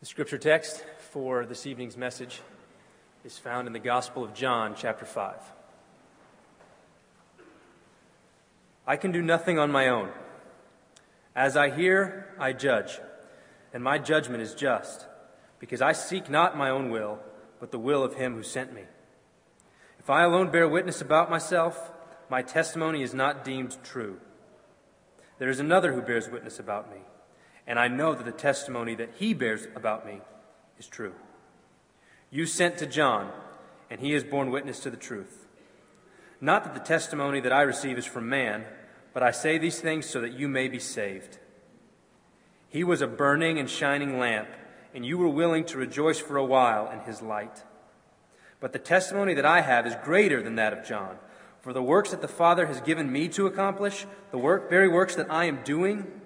The scripture text for this evening's message is found in the Gospel of John, chapter 5. I can do nothing on my own. As I hear, I judge, and my judgment is just, because I seek not my own will, but the will of him who sent me. If I alone bear witness about myself, my testimony is not deemed true. There is another who bears witness about me and I know that the testimony that he bears about me is true. You sent to John, and he has borne witness to the truth. Not that the testimony that I receive is from man, but I say these things so that you may be saved. He was a burning and shining lamp, and you were willing to rejoice for a while in his light. But the testimony that I have is greater than that of John. For the works that the Father has given me to accomplish, the work, very works that I am doing,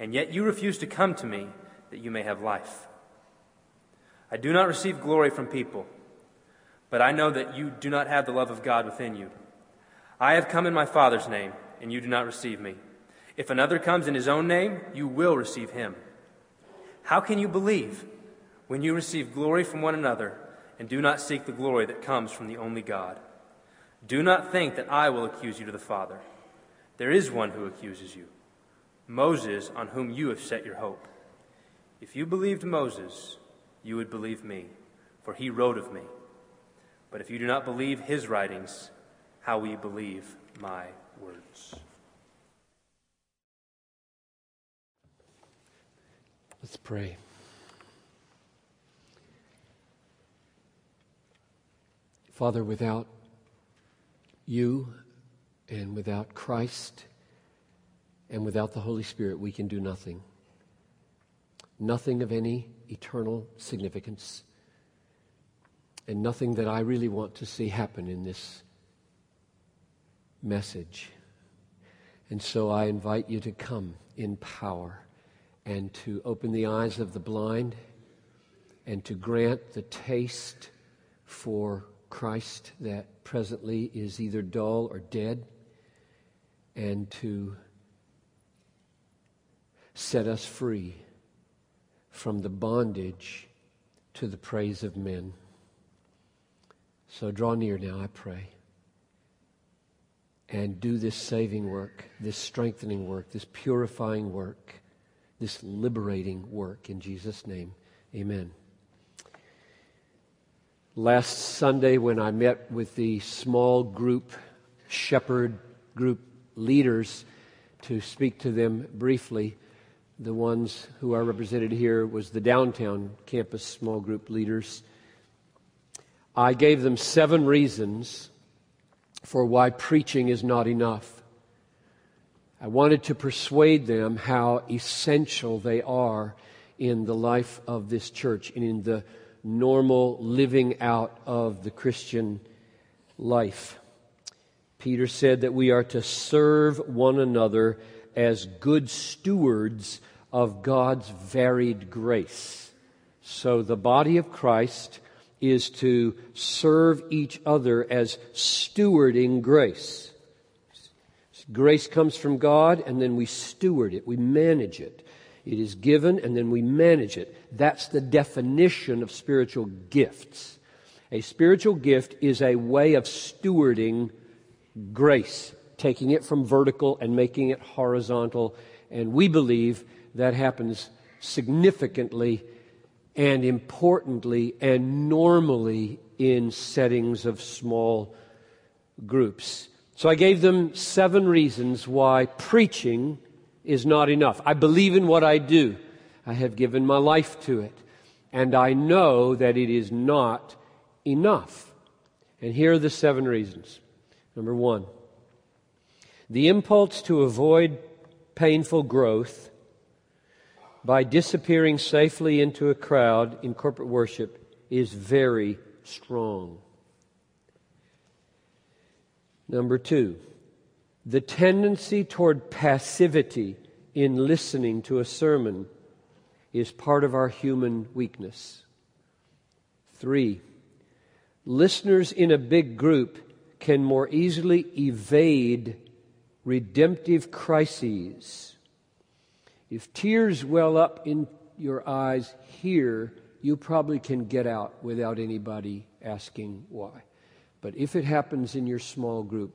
and yet you refuse to come to me that you may have life. I do not receive glory from people, but I know that you do not have the love of God within you. I have come in my Father's name, and you do not receive me. If another comes in his own name, you will receive him. How can you believe when you receive glory from one another and do not seek the glory that comes from the only God? Do not think that I will accuse you to the Father. There is one who accuses you Moses, on whom you have set your hope. If you believed Moses, you would believe me, for he wrote of me. But if you do not believe his writings, how will you believe my words? Let's pray. Father, without you and without Christ, and without the Holy Spirit, we can do nothing. Nothing of any eternal significance. And nothing that I really want to see happen in this message. And so I invite you to come in power and to open the eyes of the blind and to grant the taste for Christ that presently is either dull or dead and to set us free from the bondage to the praise of men. So draw near now, I pray, and do this saving work, this strengthening work, this purifying work, this liberating work in Jesus' name. Amen. Last Sunday, when I met with the small group, shepherd group leaders, to speak to them briefly, the ones who are represented here was the downtown campus small group leaders. I gave them seven reasons for why preaching is not enough. I wanted to persuade them how essential they are in the life of this church and in the normal living out of the Christian life. Peter said that we are to serve one another as good stewards of God's varied grace. So the body of Christ is to serve each other as stewarding grace. Grace comes from God, and then we steward it, we manage it. It is given, and then we manage it. That's the definition of spiritual gifts. A spiritual gift is a way of stewarding grace, taking it from vertical and making it horizontal. And we believe that happens significantly and importantly and normally in settings of small groups. So I gave them seven reasons why preaching is not enough. I believe in what I do. I have given my life to it. And I know that it is not enough. And here are the seven reasons. Number one, the impulse to avoid painful growth by disappearing safely into a crowd in corporate worship is very strong. Number two, the tendency toward passivity in listening to a sermon is part of our human weakness. Three, listeners in a big group can more easily evade redemptive crises. If tears well up in your eyes here, you probably can get out without anybody asking why. But if it happens in your small group,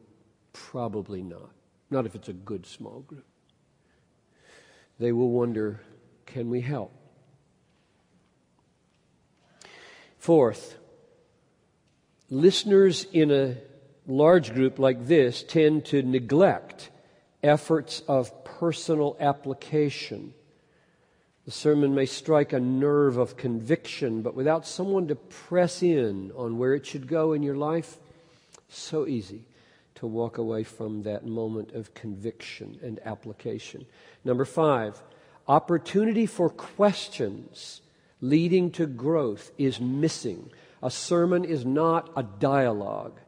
probably not. Not if it's a good small group. They will wonder can we help? Fourth, listeners in a large group like this tend to neglect efforts of personal application. The sermon may strike a nerve of conviction, but without someone to press in on where it should go in your life, so easy to walk away from that moment of conviction and application. Number five, opportunity for questions leading to growth is missing. A sermon is not a dialogue,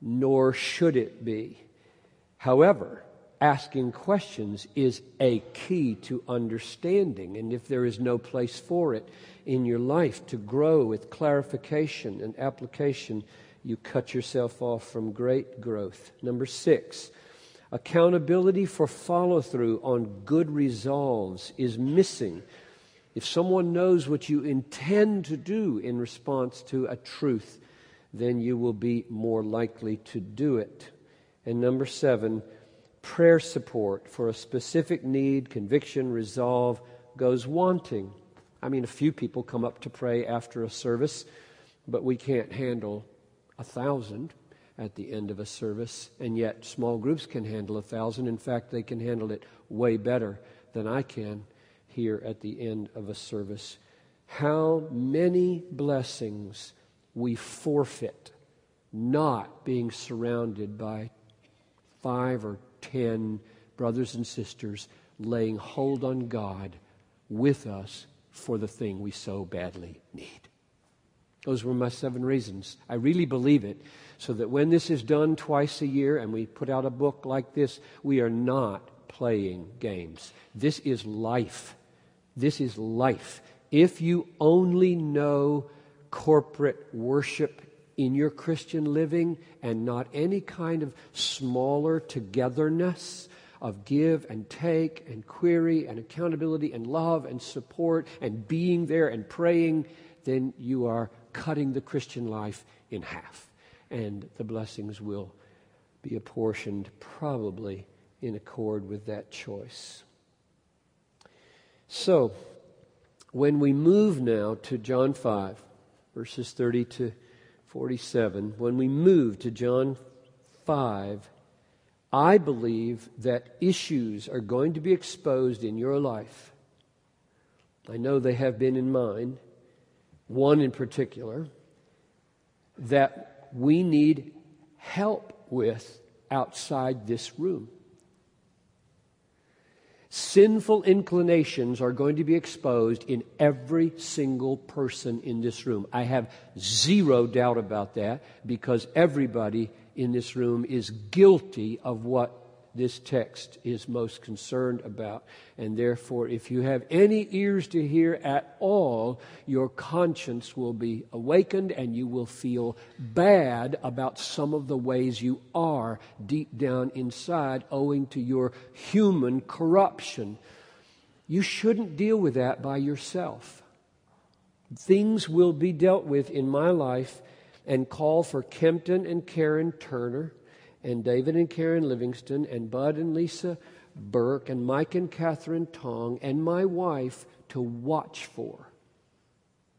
nor should it be. However, asking questions is a key to understanding. And if there is no place for it in your life to grow with clarification and application, you cut yourself off from great growth. Number six, accountability for follow through on good resolves is missing. If someone knows what you intend to do in response to a truth, then you will be more likely to do it. And number seven, prayer support for a specific need, conviction, resolve goes wanting. I mean, a few people come up to pray after a service, but we can't handle a thousand at the end of a service, and yet small groups can handle a thousand. In fact, they can handle it way better than I can here at the end of a service. How many blessings we forfeit not being surrounded by five or ten brothers and sisters laying hold on God with us for the thing we so badly need. Those were my seven reasons. I really believe it. So that when this is done twice a year and we put out a book like this, we are not playing games. This is life. This is life. If you only know corporate worship in your Christian living and not any kind of smaller togetherness of give and take and query and accountability and love and support and being there and praying, then you are cutting the Christian life in half. And the blessings will be apportioned probably in accord with that choice. So, when we move now to John 5, verses 30 to 47, when we move to John 5, I believe that issues are going to be exposed in your life. I know they have been in mine one in particular, that we need help with outside this room. Sinful inclinations are going to be exposed in every single person in this room. I have zero doubt about that because everybody in this room is guilty of what this text is most concerned about. And therefore, if you have any ears to hear at all, your conscience will be awakened and you will feel bad about some of the ways you are deep down inside owing to your human corruption. You shouldn't deal with that by yourself. Things will be dealt with in my life and call for Kempton and Karen Turner and David and Karen Livingston and Bud and Lisa Burke and Mike and Catherine Tong and my wife to watch for.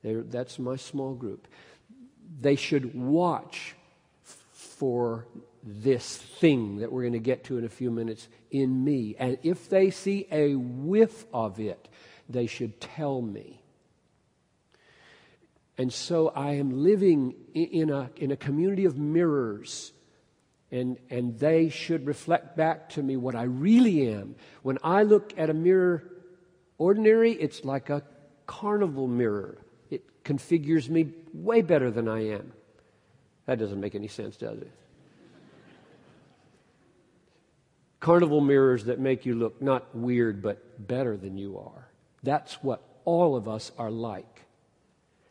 They're, that's my small group. They should watch for this thing that we're going to get to in a few minutes in me. And if they see a whiff of it, they should tell me. And so I am living in a, in a community of mirrors and, and they should reflect back to me what I really am. When I look at a mirror Ordinary, it's like a carnival mirror. It configures me way better than I am. That doesn't make any sense, does it? Carnival mirrors that make you look not weird, but better than you are. That's what all of us are like.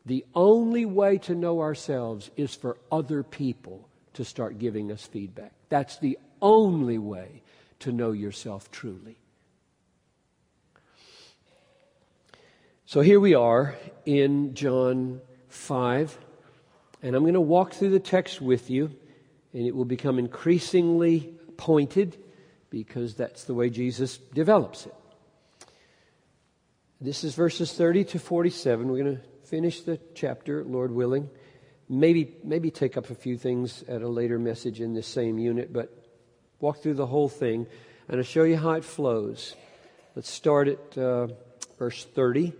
The only way to know ourselves is for other people to start giving us feedback. That's the only way to know yourself truly. So here we are in John 5, and I'm going to walk through the text with you, and it will become increasingly pointed because that's the way Jesus develops it. This is verses 30 to 47. We're going to finish the chapter, Lord willing. Maybe, maybe take up a few things at a later message in this same unit, but walk through the whole thing, and I'll show you how it flows. Let's start at uh, verse 30.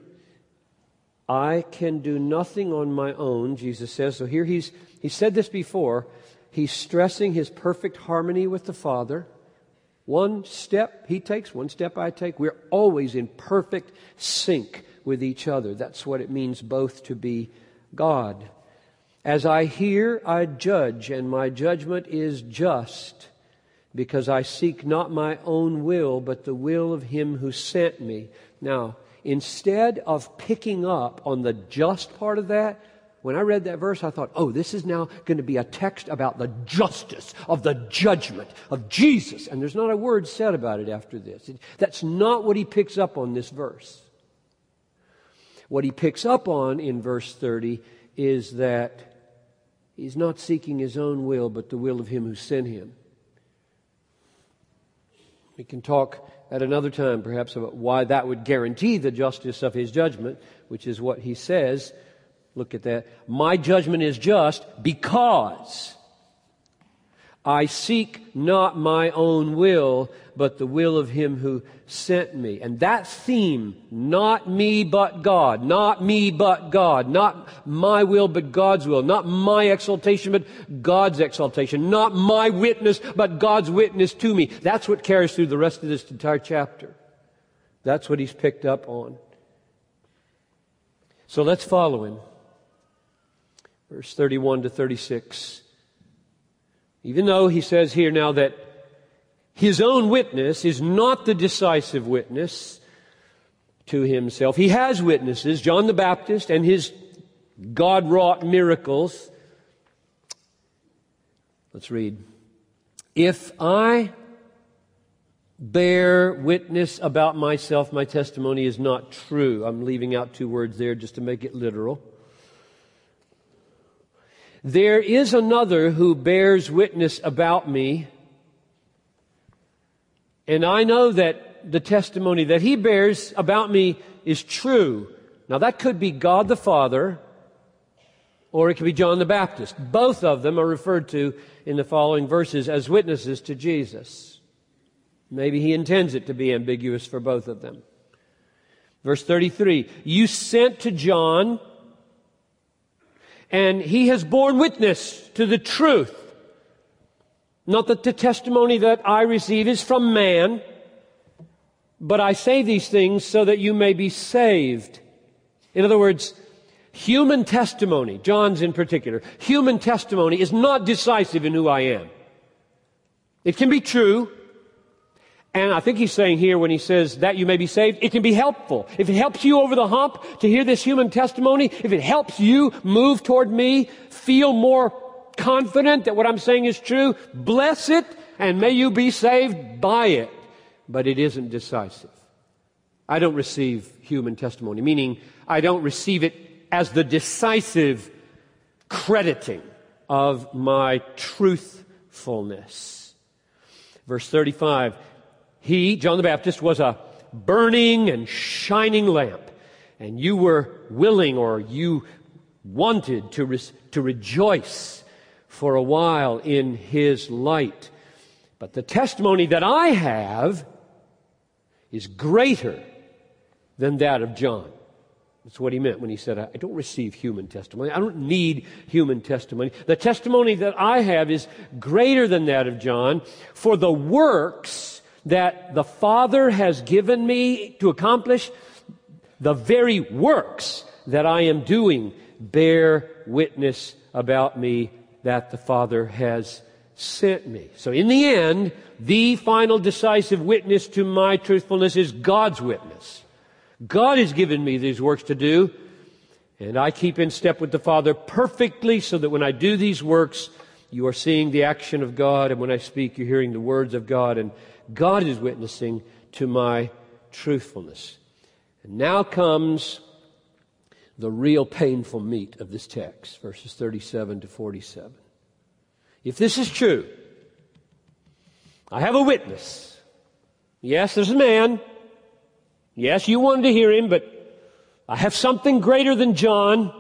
I can do nothing on my own, Jesus says. So here he's, he said this before. He's stressing his perfect harmony with the Father. One step he takes, one step I take. We're always in perfect sync with each other. That's what it means both to be God. As I hear, I judge, and my judgment is just, because I seek not my own will, but the will of him who sent me. Now, instead of picking up on the just part of that, when I read that verse, I thought, oh, this is now going to be a text about the justice of the judgment of Jesus. And there's not a word said about it after this. That's not what he picks up on this verse. What he picks up on in verse 30 is that he's not seeking his own will, but the will of him who sent him. We can talk at another time, perhaps, about why that would guarantee the justice of his judgment, which is what he says. Look at that. My judgment is just because I seek not my own will, but the will of him who sent me. And that theme, not me but God, not me but God, not my will but God's will, not my exaltation but God's exaltation, not my witness but God's witness to me. That's what carries through the rest of this entire chapter. That's what he's picked up on. So let's follow him. Verse 31 to 36. Even though he says here now that his own witness is not the decisive witness to himself, he has witnesses, John the Baptist and his God wrought miracles. Let's read. If I bear witness about myself, my testimony is not true. I'm leaving out two words there just to make it literal. There is another who bears witness about me, and I know that the testimony that he bears about me is true. Now that could be God the Father, or it could be John the Baptist. Both of them are referred to in the following verses as witnesses to Jesus. Maybe he intends it to be ambiguous for both of them. Verse 33, you sent to John and he has borne witness to the truth. Not that the testimony that I receive is from man, but I say these things so that you may be saved. In other words, human testimony, John's in particular, human testimony is not decisive in who I am. It can be true, and I think he's saying here when he says that you may be saved, it can be helpful. If it helps you over the hump to hear this human testimony, if it helps you move toward me, feel more confident that what I'm saying is true, bless it and may you be saved by it. But it isn't decisive. I don't receive human testimony, meaning I don't receive it as the decisive crediting of my truthfulness. Verse 35, he, John the Baptist, was a burning and shining lamp, and you were willing or you wanted to, re- to rejoice for a while in his light. But the testimony that I have is greater than that of John. That's what he meant when he said, I don't receive human testimony. I don't need human testimony. The testimony that I have is greater than that of John, for the works that the Father has given me to accomplish, The very works that I am doing bear witness about me that the Father has sent me. So in the end, the final decisive witness to my truthfulness is God's witness. God has given me these works to do, and I keep in step with the Father perfectly so that when I do these works, you are seeing the action of God, and when I speak, you're hearing the words of God, and God is witnessing to my truthfulness. And now comes the real painful meat of this text, verses 37 to 47. If this is true, I have a witness. Yes, there's a man. Yes, you wanted to hear him, but I have something greater than John.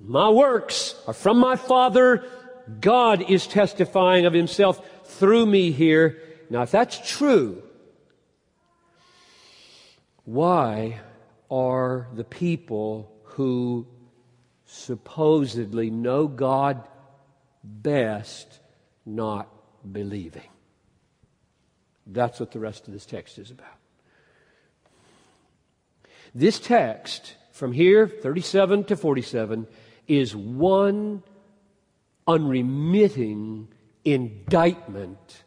My works are from my Father. God is testifying of himself through me here. Now, if that's true, why are the people who supposedly know God best not believing? That's what the rest of this text is about. This text, from here, 37 to 47, is one unremitting indictment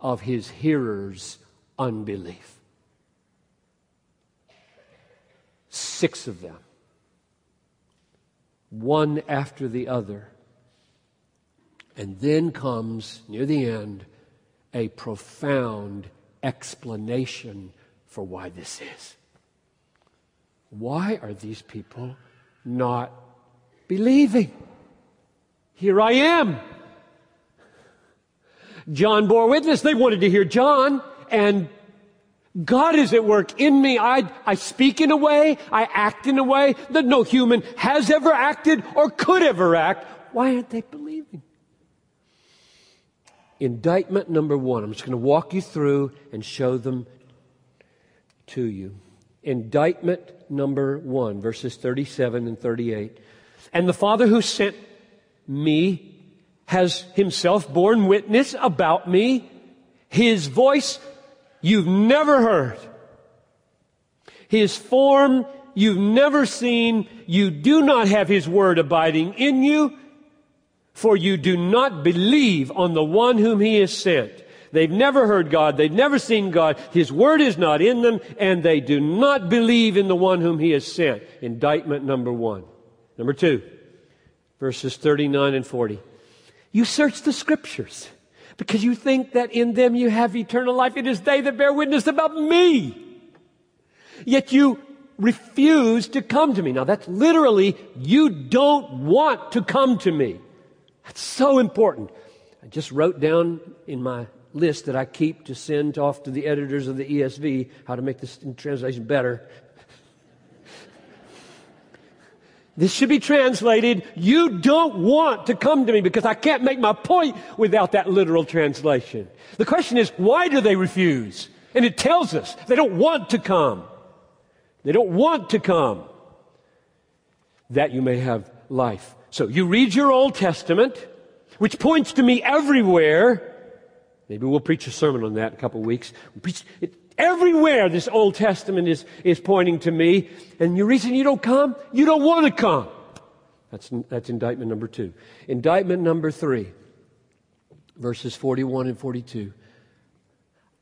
of his hearers' unbelief. Six of them, one after the other. And then comes, near the end, a profound explanation for why this is. Why are these people not believing? Here I am. John bore witness. They wanted to hear John, and God is at work in me. I, I speak in a way, I act in a way that no human has ever acted or could ever act. Why aren't they believing? Indictment number one. I'm just going to walk you through and show them to you. Indictment number one, verses 37 and 38. And the Father who sent me has himself borne witness about me. His voice you've never heard. His form you've never seen. You do not have his word abiding in you, for you do not believe on the one whom he has sent. They've never heard God. They've never seen God. His word is not in them, and they do not believe in the one whom he has sent. Indictment number one. Number two, verses 39 and 40. You search the scriptures because you think that in them you have eternal life. It is they that bear witness about me. Yet you refuse to come to me. Now that's literally, you don't want to come to me. That's so important. I just wrote down in my list that I keep to send off to the editors of the ESV how to make this translation better. This should be translated, you don't want to come to me because I can't make my point without that literal translation. The question is, why do they refuse? And it tells us they don't want to come. They don't want to come. That you may have life. So you read your Old Testament, which points to me everywhere, Maybe we'll preach a sermon on that in a couple of weeks. It, everywhere this Old Testament is, is pointing to me. And the reason you don't come, you don't want to come. That's, that's indictment number two. Indictment number three, verses 41 and 42.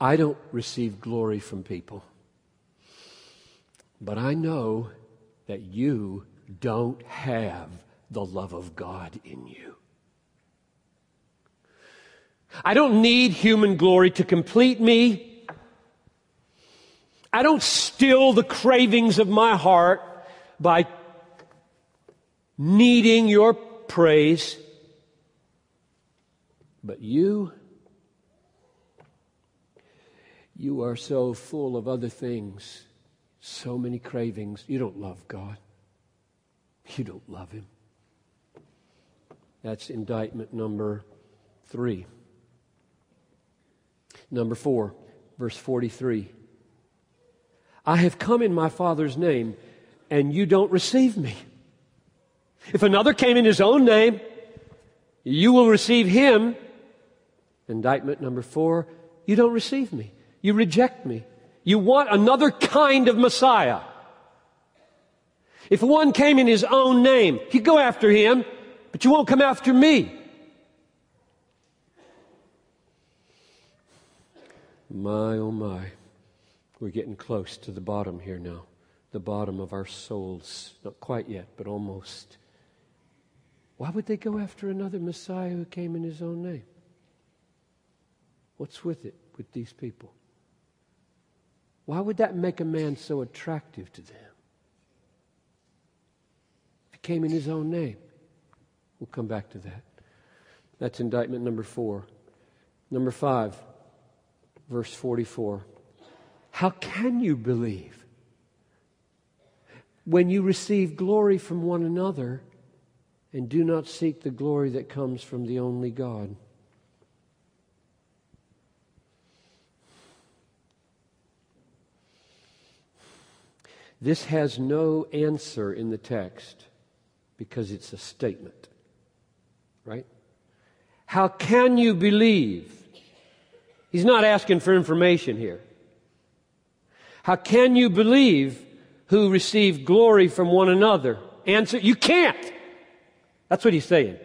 I don't receive glory from people, but I know that you don't have the love of God in you. I don't need human glory to complete me. I don't still the cravings of my heart by needing your praise. But you, you are so full of other things, so many cravings. You don't love God. You don't love Him. That's indictment number three. Number four, verse 43. I have come in my Father's name, and you don't receive me. If another came in his own name, you will receive him. Indictment number four, you don't receive me. You reject me. You want another kind of Messiah. If one came in his own name, you go after him, but you won't come after me. My, oh my. We're getting close to the bottom here now. The bottom of our souls. Not quite yet, but almost. Why would they go after another Messiah who came in his own name? What's with it with these people? Why would that make a man so attractive to them? If he came in his own name. We'll come back to that. That's indictment number four. Number five, verse 44. How can you believe when you receive glory from one another and do not seek the glory that comes from the only God? This has no answer in the text because it's a statement. Right? How can you believe? He's not asking for information here. How can you believe who receive glory from one another? Answer, you can't. That's what he's saying.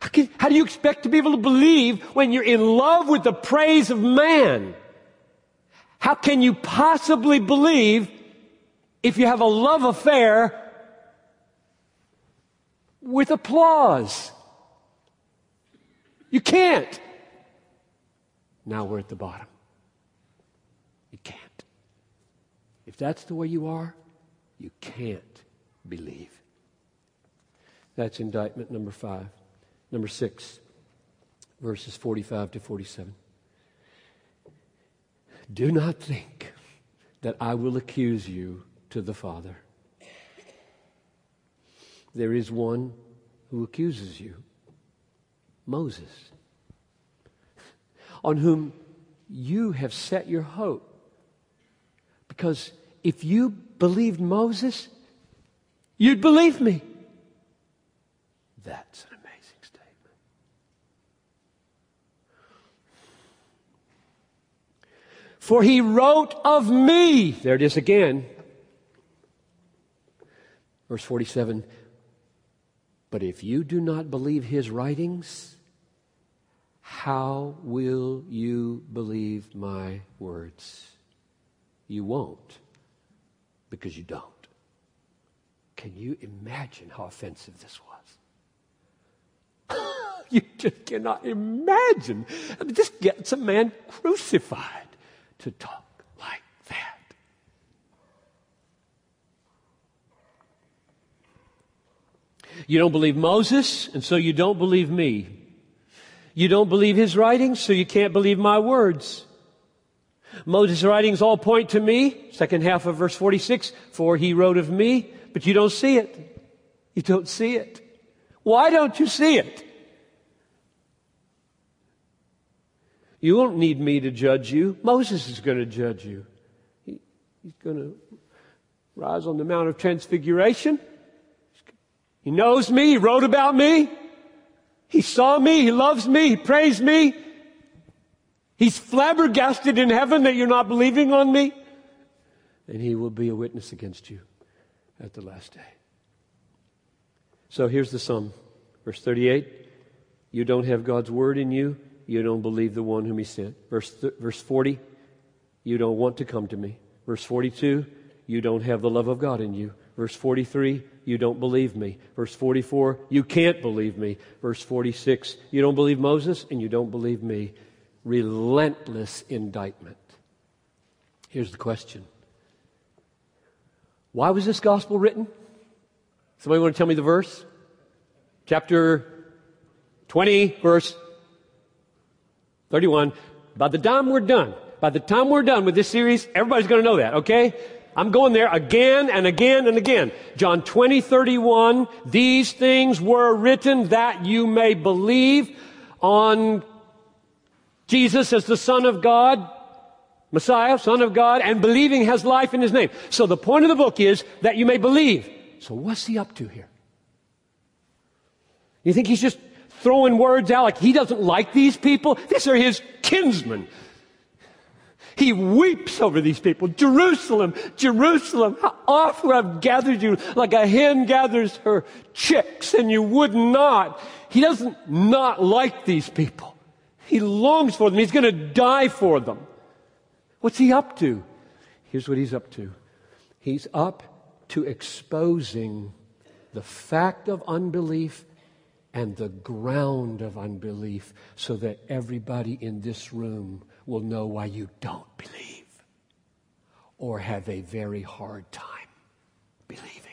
How, can, how do you expect to be able to believe when you're in love with the praise of man? How can you possibly believe if you have a love affair with applause? You can't. Now we're at the bottom. You can't. If that's the way you are, you can't believe. That's indictment number five. Number six, verses 45 to 47. Do not think that I will accuse you to the Father. There is one who accuses you Moses, on whom you have set your hope. Because if you believed Moses, you'd believe me. That's an amazing statement. For he wrote of me. There it is again. Verse 47 But if you do not believe his writings, how will you believe my words? You won't, because you don't. Can you imagine how offensive this was? you just cannot imagine. I mean, this gets a man crucified to talk like that. You don't believe Moses, and so you don't believe me. You don't believe his writings, so you can't believe my words. Moses' writings all point to me, second half of verse 46, for he wrote of me, but you don't see it. You don't see it. Why don't you see it? You won't need me to judge you. Moses is going to judge you. He, he's going to rise on the Mount of Transfiguration. He knows me. He wrote about me. He saw me. He loves me. He praised me. He's flabbergasted in heaven that you're not believing on me. And he will be a witness against you at the last day. So here's the sum. Verse 38 You don't have God's word in you you don't believe the one whom he sent. Verse, th- verse 40, you don't want to come to me. Verse 42, you don't have the love of God in you. Verse 43, you don't believe me. Verse 44, you can't believe me. Verse 46, you don't believe Moses and you don't believe me. Relentless indictment. Here's the question Why was this gospel written? Somebody want to tell me the verse? Chapter 20, verse 31. By the time we're done, by the time we're done with this series, everybody's going to know that, okay? I'm going there again and again and again. John 20, 31. These things were written that you may believe on Jesus as the Son of God, Messiah, Son of God, and believing has life in His name. So the point of the book is that you may believe. So what's he up to here? You think he's just throwing words out like he doesn't like these people. These are his kinsmen. He weeps over these people. Jerusalem, Jerusalem, how often I've gathered you like a hen gathers her chicks and you would not. He doesn't not like these people. He longs for them. He's going to die for them. What's he up to? Here's what he's up to. He's up to exposing the fact of unbelief and the ground of unbelief so that everybody in this room will know why you don't believe or have a very hard time believing.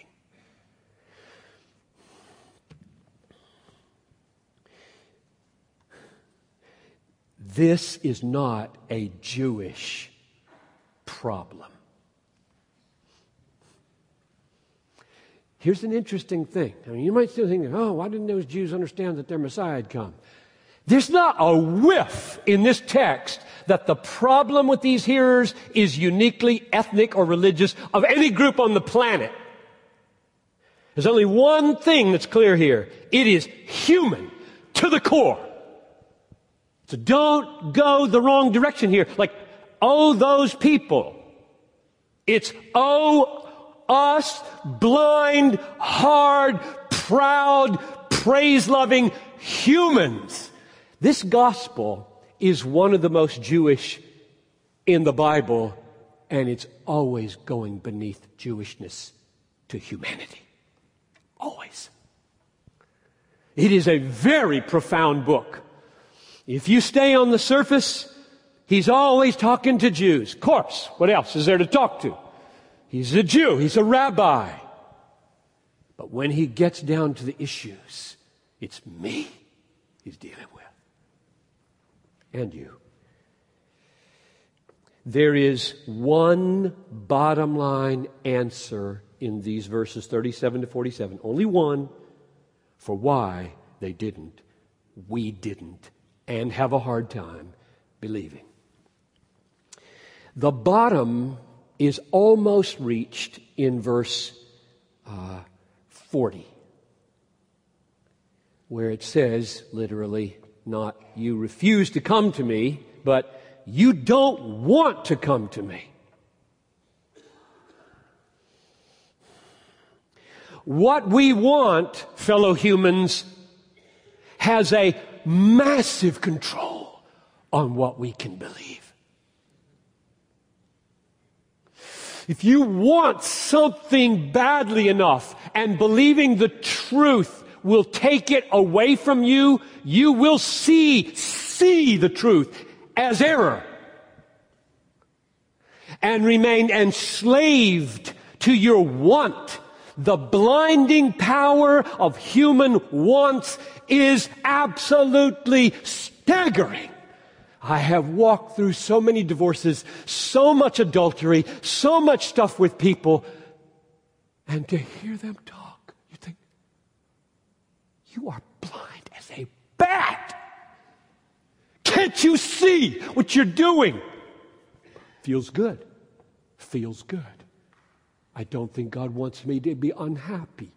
This is not a Jewish problem. Here's an interesting thing. I mean, you might still think, oh, why didn't those Jews understand that their Messiah had come? There's not a whiff in this text that the problem with these hearers is uniquely ethnic or religious of any group on the planet. There's only one thing that's clear here. It is human to the core. So don't go the wrong direction here. Like, oh, those people. It's oh, us, blind, hard, proud, praise loving humans. This gospel is one of the most Jewish in the Bible, and it's always going beneath Jewishness to humanity. Always. It is a very profound book. If you stay on the surface, he's always talking to Jews. Of course, what else is there to talk to? He's a Jew, he's a rabbi. But when he gets down to the issues, it's me he's dealing with. And you. There is one bottom line answer in these verses 37 to 47. Only one for why they didn't, we didn't, and have a hard time believing. The bottom is almost reached in verse uh, 40, where it says, literally, not you refuse to come to me, but you don't want to come to me. What we want, fellow humans, has a massive control on what we can believe. If you want something badly enough and believing the truth will take it away from you, you will see, see the truth as error and remain enslaved to your want. The blinding power of human wants is absolutely staggering. I have walked through so many divorces, so much adultery, so much stuff with people, and to hear them talk, you think, you are blind as a bat. Can't you see what you're doing? Feels good. Feels good. I don't think God wants me to be unhappy.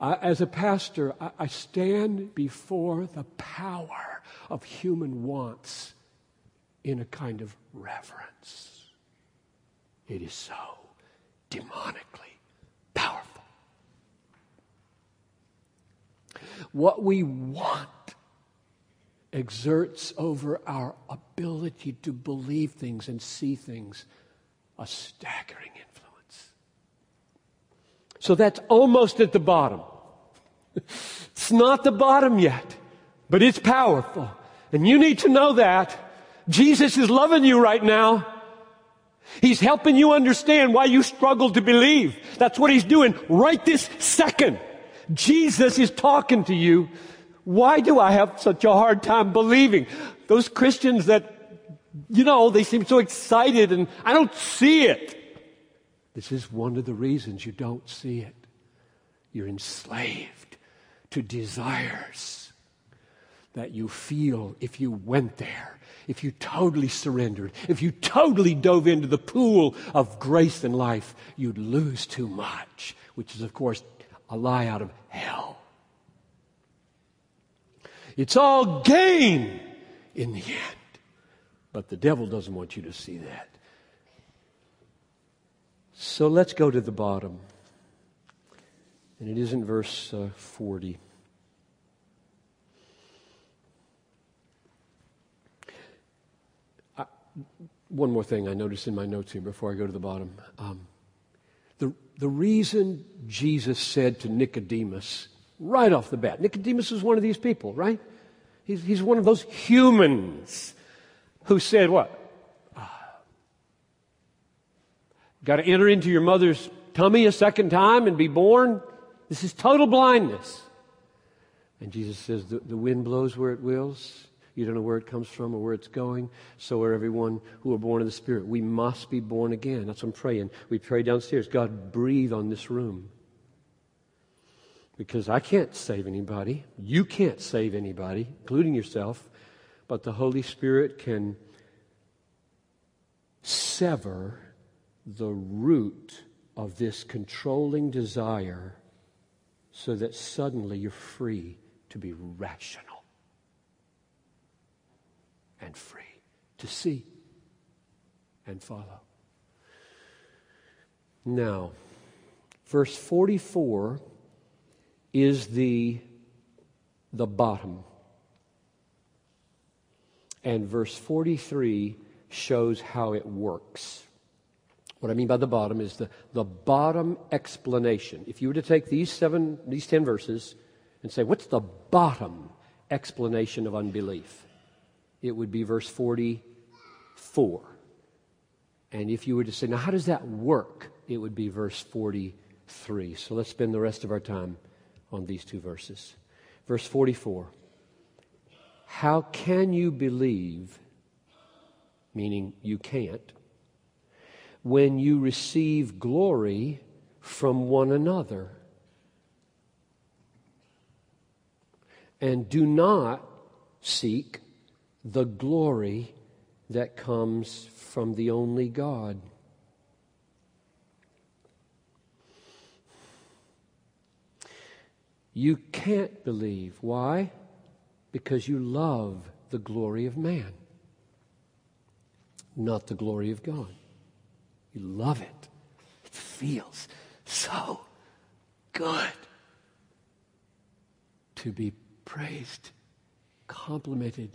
I, as a pastor, I, I stand before the power of human wants in a kind of reverence. It is so demonically powerful. What we want exerts over our ability to believe things and see things a staggering influence. So that's almost at the bottom. It's not the bottom yet, but it's powerful. And you need to know that. Jesus is loving you right now. He's helping you understand why you struggle to believe. That's what he's doing right this second. Jesus is talking to you. Why do I have such a hard time believing? Those Christians that, you know, they seem so excited and I don't see it. This is one of the reasons you don't see it. You're enslaved to desires that you feel if you went there, if you totally surrendered, if you totally dove into the pool of grace and life, you'd lose too much, which is, of course, a lie out of hell. It's all gain in the end. But the devil doesn't want you to see that. So let's go to the bottom. And it is in verse uh, 40. I, one more thing I noticed in my notes here before I go to the bottom. Um, the, the reason Jesus said to Nicodemus, right off the bat, Nicodemus is one of these people, right? He's, he's one of those humans who said, What? Ah, Got to enter into your mother's tummy a second time and be born? This is total blindness. And Jesus says, The, the wind blows where it wills. You don't know where it comes from or where it's going. So are everyone who are born of the Spirit. We must be born again. That's what I'm praying. We pray downstairs. God, breathe on this room. Because I can't save anybody. You can't save anybody, including yourself. But the Holy Spirit can sever the root of this controlling desire so that suddenly you're free to be rational and free to see and follow. Now, verse 44 is the, the bottom. And verse 43 shows how it works. What I mean by the bottom is the, the bottom explanation. If you were to take these seven, these ten verses and say, what's the bottom explanation of unbelief? It would be verse 44. And if you were to say, now how does that work? It would be verse 43. So let's spend the rest of our time on these two verses. Verse 44. How can you believe, meaning you can't, when you receive glory from one another? And do not seek the glory that comes from the only God. You can't believe. Why? Because you love the glory of man, not the glory of God. You love it. It feels so good to be praised, complimented,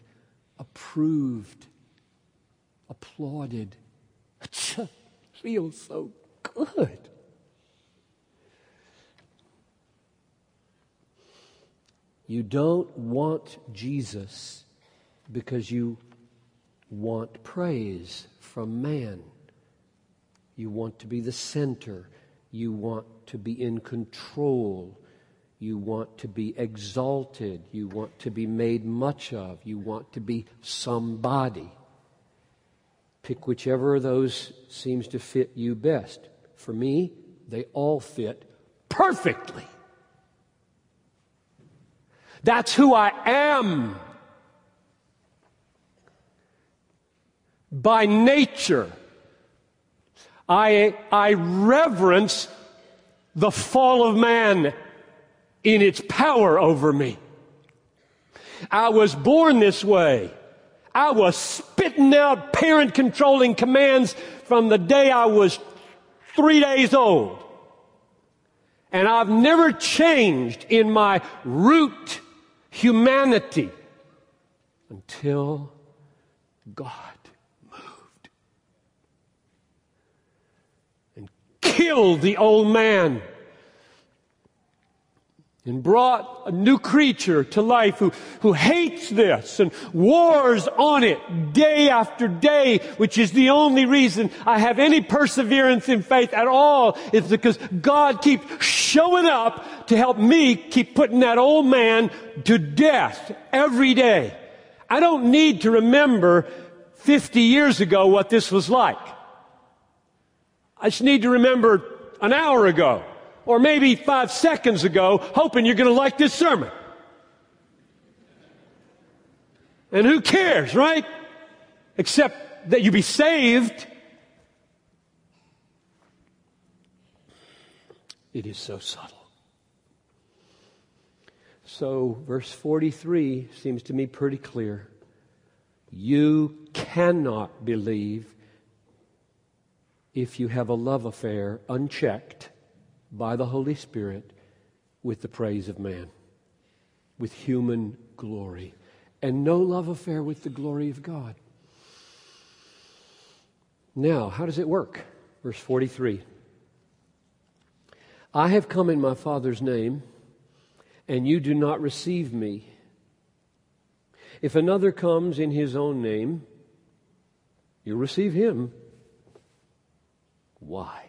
approved, applauded. It feels so good. You don't want Jesus because you want praise from man. You want to be the center. You want to be in control. You want to be exalted. You want to be made much of. You want to be somebody. Pick whichever of those seems to fit you best. For me, they all fit perfectly. That's who I am. By nature, I, I reverence the fall of man in its power over me. I was born this way. I was spitting out parent controlling commands from the day I was three days old. And I've never changed in my root humanity until God moved and killed the old man and brought a new creature to life who, who hates this and wars on it day after day, which is the only reason I have any perseverance in faith at all is because God keeps showing up to help me keep putting that old man to death every day. I don't need to remember 50 years ago what this was like. I just need to remember an hour ago or maybe five seconds ago, hoping you're going to like this sermon. And who cares, right? Except that you be saved. It is so subtle. So, verse 43 seems to me pretty clear. You cannot believe if you have a love affair unchecked by the Holy Spirit with the praise of man, with human glory, and no love affair with the glory of God. Now, how does it work? Verse 43. I have come in my Father's name, and you do not receive me. If another comes in his own name, you receive him. Why?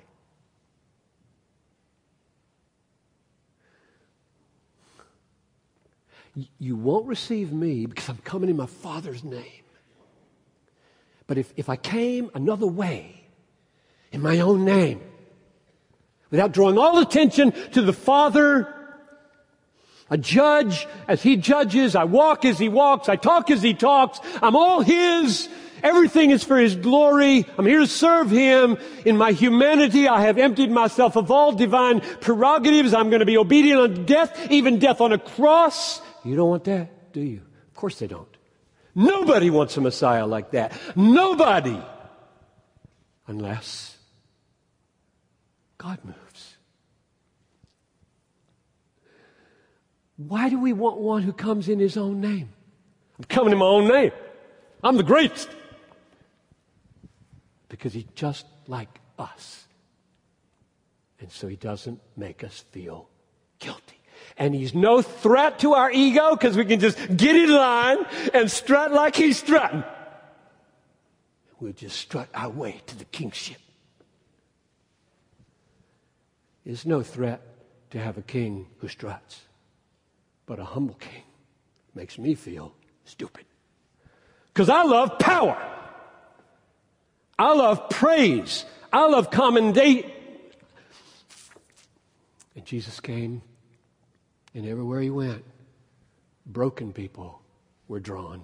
You won't receive me because I'm coming in my Father's name. But if, if I came another way, in my own name, without drawing all attention to the Father, a judge as he judges, I walk as he walks, I talk as he talks, I'm all his, everything is for his glory, I'm here to serve him. In my humanity, I have emptied myself of all divine prerogatives, I'm going to be obedient unto death, even death on a cross. You don't want that, do you? Of course they don't. Nobody wants a Messiah like that. Nobody. Unless God moves. Why do we want one who comes in his own name? I'm coming in my own name. I'm the greatest. Because he's just like us. And so he doesn't make us feel guilty. And he's no threat to our ego because we can just get in line and strut like he's strutting. We'll just strut our way to the kingship. It's no threat to have a king who struts, but a humble king makes me feel stupid. Because I love power. I love praise. I love commendation. And Jesus came and everywhere he went, broken people were drawn,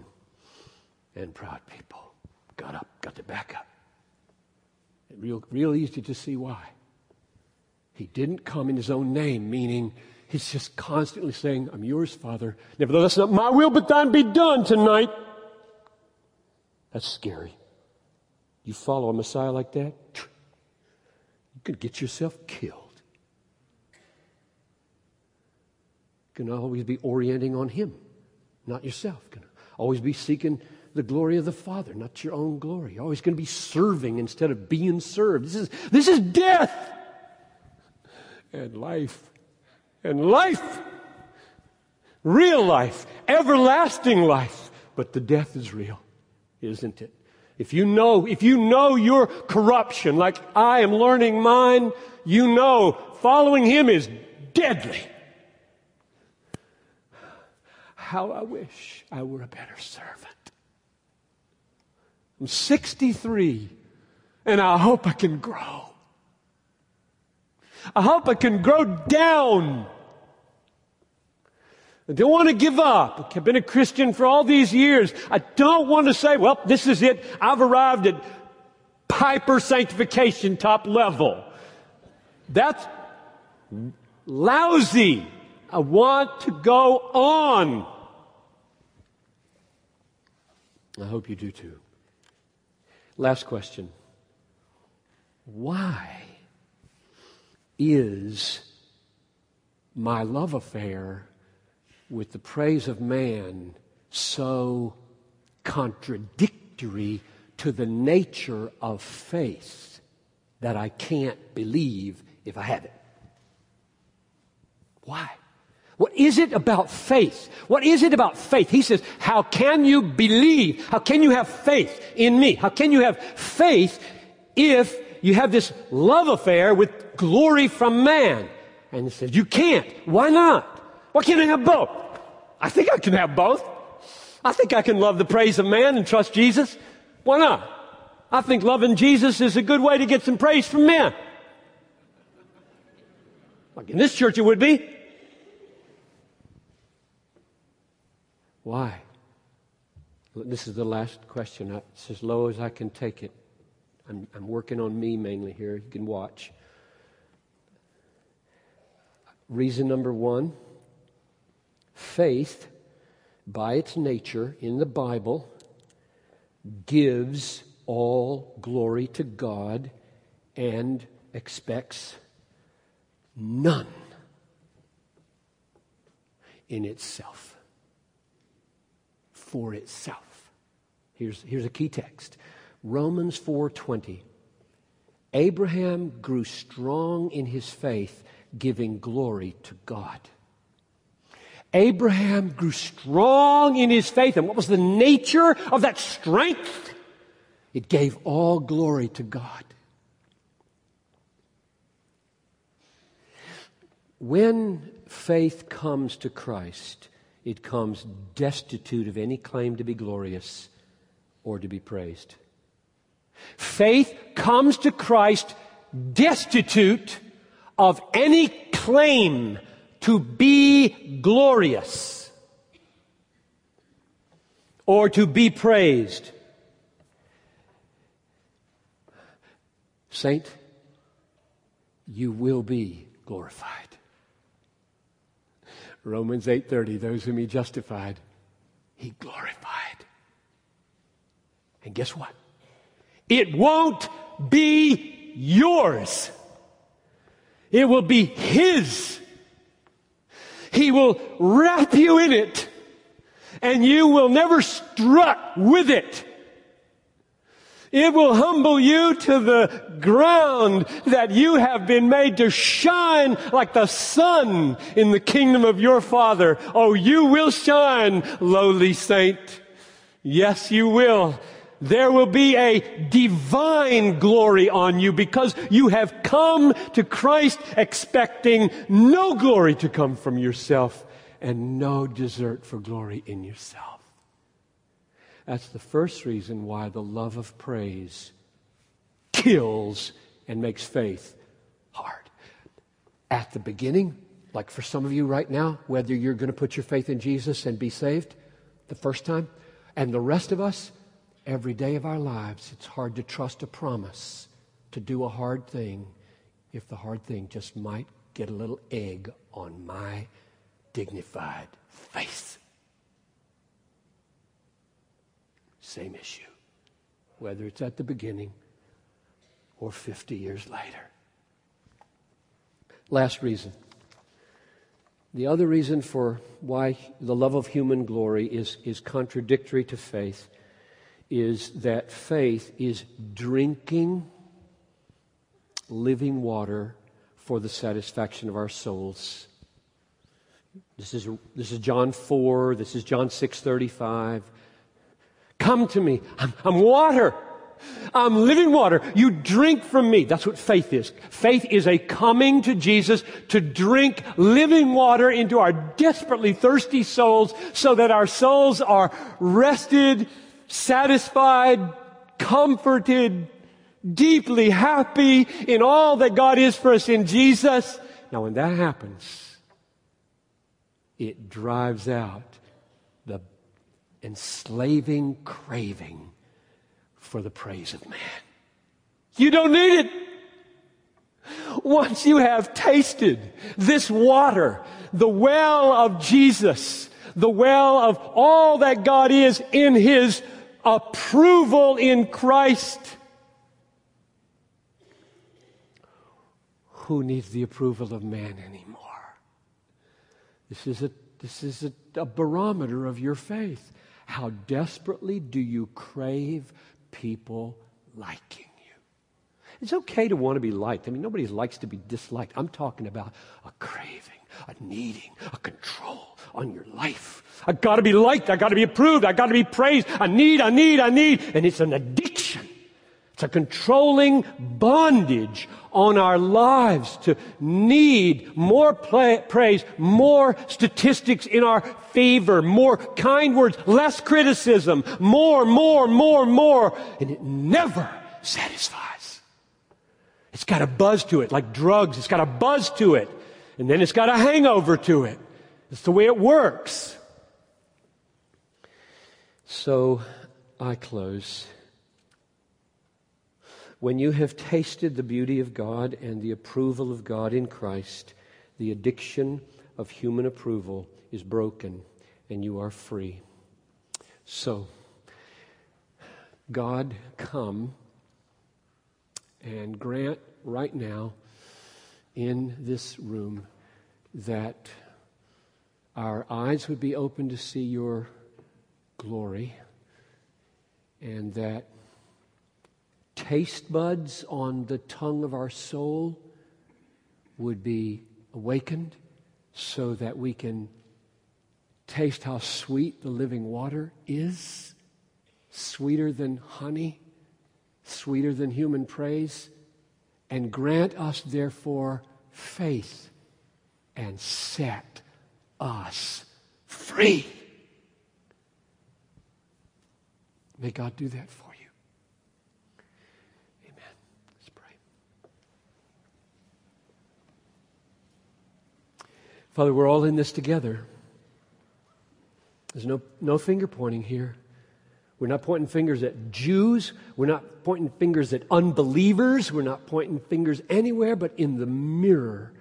and proud people got up, got their back up. Real, real easy to see why. He didn't come in his own name, meaning he's just constantly saying, I'm yours, Father. Nevertheless, not my will, but thine be done tonight. That's scary. You follow a Messiah like that, you could get yourself killed. Can always be orienting on Him, not yourself. Can always be seeking the glory of the Father, not your own glory. You're always going to be serving instead of being served. This is, this is death and life and life. Real life, everlasting life. But the death is real, isn't it? If you know, if you know your corruption, like I am learning mine, you know following Him is deadly. How I wish I were a better servant. I'm 63 and I hope I can grow. I hope I can grow down. I don't want to give up. I've been a Christian for all these years. I don't want to say, well, this is it. I've arrived at Piper sanctification top level. That's lousy. I want to go on. I hope you do too. Last question. Why is my love affair with the praise of man so contradictory to the nature of faith that I can't believe if I have it? Why? What is it about faith? What is it about faith? He says, how can you believe? How can you have faith in me? How can you have faith if you have this love affair with glory from man? And he says, you can't. Why not? Why can't I have both? I think I can have both. I think I can love the praise of man and trust Jesus. Why not? I think loving Jesus is a good way to get some praise from men. Like in this church it would be. Why? This is the last question. It's as low as I can take it. I'm, I'm working on me mainly here. You can watch. Reason number one faith, by its nature in the Bible, gives all glory to God and expects none in itself. For itself. Here's, here's a key text. Romans 4:20. Abraham grew strong in his faith, giving glory to God. Abraham grew strong in his faith. And what was the nature of that strength? It gave all glory to God. When faith comes to Christ, it comes destitute of any claim to be glorious or to be praised. Faith comes to Christ destitute of any claim to be glorious or to be praised. Saint, you will be glorified. Romans 8:30 those whom he justified he glorified. And guess what? It won't be yours. It will be his. He will wrap you in it and you will never strut with it. It will humble you to the ground that you have been made to shine like the sun in the kingdom of your Father. Oh, you will shine, lowly saint. Yes, you will. There will be a divine glory on you because you have come to Christ expecting no glory to come from yourself and no desert for glory in yourself. That's the first reason why the love of praise kills and makes faith hard. At the beginning, like for some of you right now, whether you're going to put your faith in Jesus and be saved the first time, and the rest of us, every day of our lives, it's hard to trust a promise to do a hard thing if the hard thing just might get a little egg on my dignified face. Same issue, whether it's at the beginning or 50 years later. Last reason. The other reason for why the love of human glory is, is contradictory to faith is that faith is drinking living water for the satisfaction of our souls. This is, this is John 4, this is John 6:35. Come to me. I'm, I'm water. I'm living water. You drink from me. That's what faith is. Faith is a coming to Jesus to drink living water into our desperately thirsty souls so that our souls are rested, satisfied, comforted, deeply happy in all that God is for us in Jesus. Now, when that happens, it drives out enslaving craving for the praise of man. You don't need it. Once you have tasted this water, the well of Jesus, the well of all that God is in His approval in Christ, who needs the approval of man anymore? This is a, this is a, a barometer of your faith. How desperately do you crave people liking you? It's okay to want to be liked. I mean, nobody likes to be disliked. I'm talking about a craving, a needing, a control on your life. I gotta be liked. I gotta be approved. I gotta be praised. I need, I need, I need. And it's an addiction. A controlling bondage on our lives to need more play, praise, more statistics in our favor, more kind words, less criticism, more, more, more, more. And it never satisfies. It's got a buzz to it, like drugs. It's got a buzz to it. And then it's got a hangover to it. It's the way it works. So I close. When you have tasted the beauty of God and the approval of God in Christ, the addiction of human approval is broken and you are free. So, God, come and grant right now in this room that our eyes would be open to see your glory and that taste buds on the tongue of our soul would be awakened so that we can taste how sweet the living water is sweeter than honey, sweeter than human praise, and grant us, therefore, faith and set us free. May God do that for you. Amen. Let's pray. Father, we're all in this together. There's no, no finger pointing here. We're not pointing fingers at Jews. We're not pointing fingers at unbelievers. We're not pointing fingers anywhere but in the mirror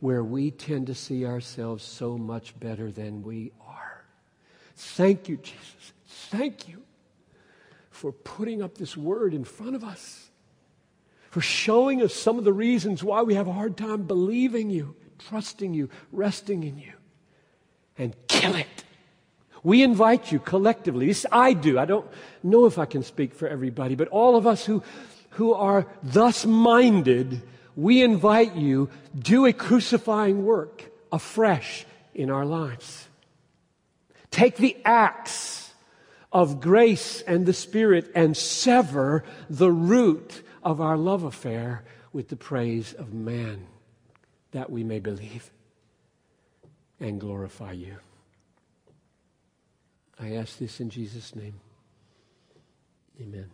where we tend to see ourselves so much better than we are. Thank you, Jesus. Thank you for putting up this word in front of us, for showing us some of the reasons why we have a hard time believing you, trusting you, resting in you. And kill it. We invite you collectively, I do, I don't know if I can speak for everybody, but all of us who, who are thus minded, we invite you, do a crucifying work afresh in our lives. Take the axe of grace and the Spirit and sever the root of our love affair with the praise of man, that we may believe and glorify you. I ask this in Jesus' name. Amen.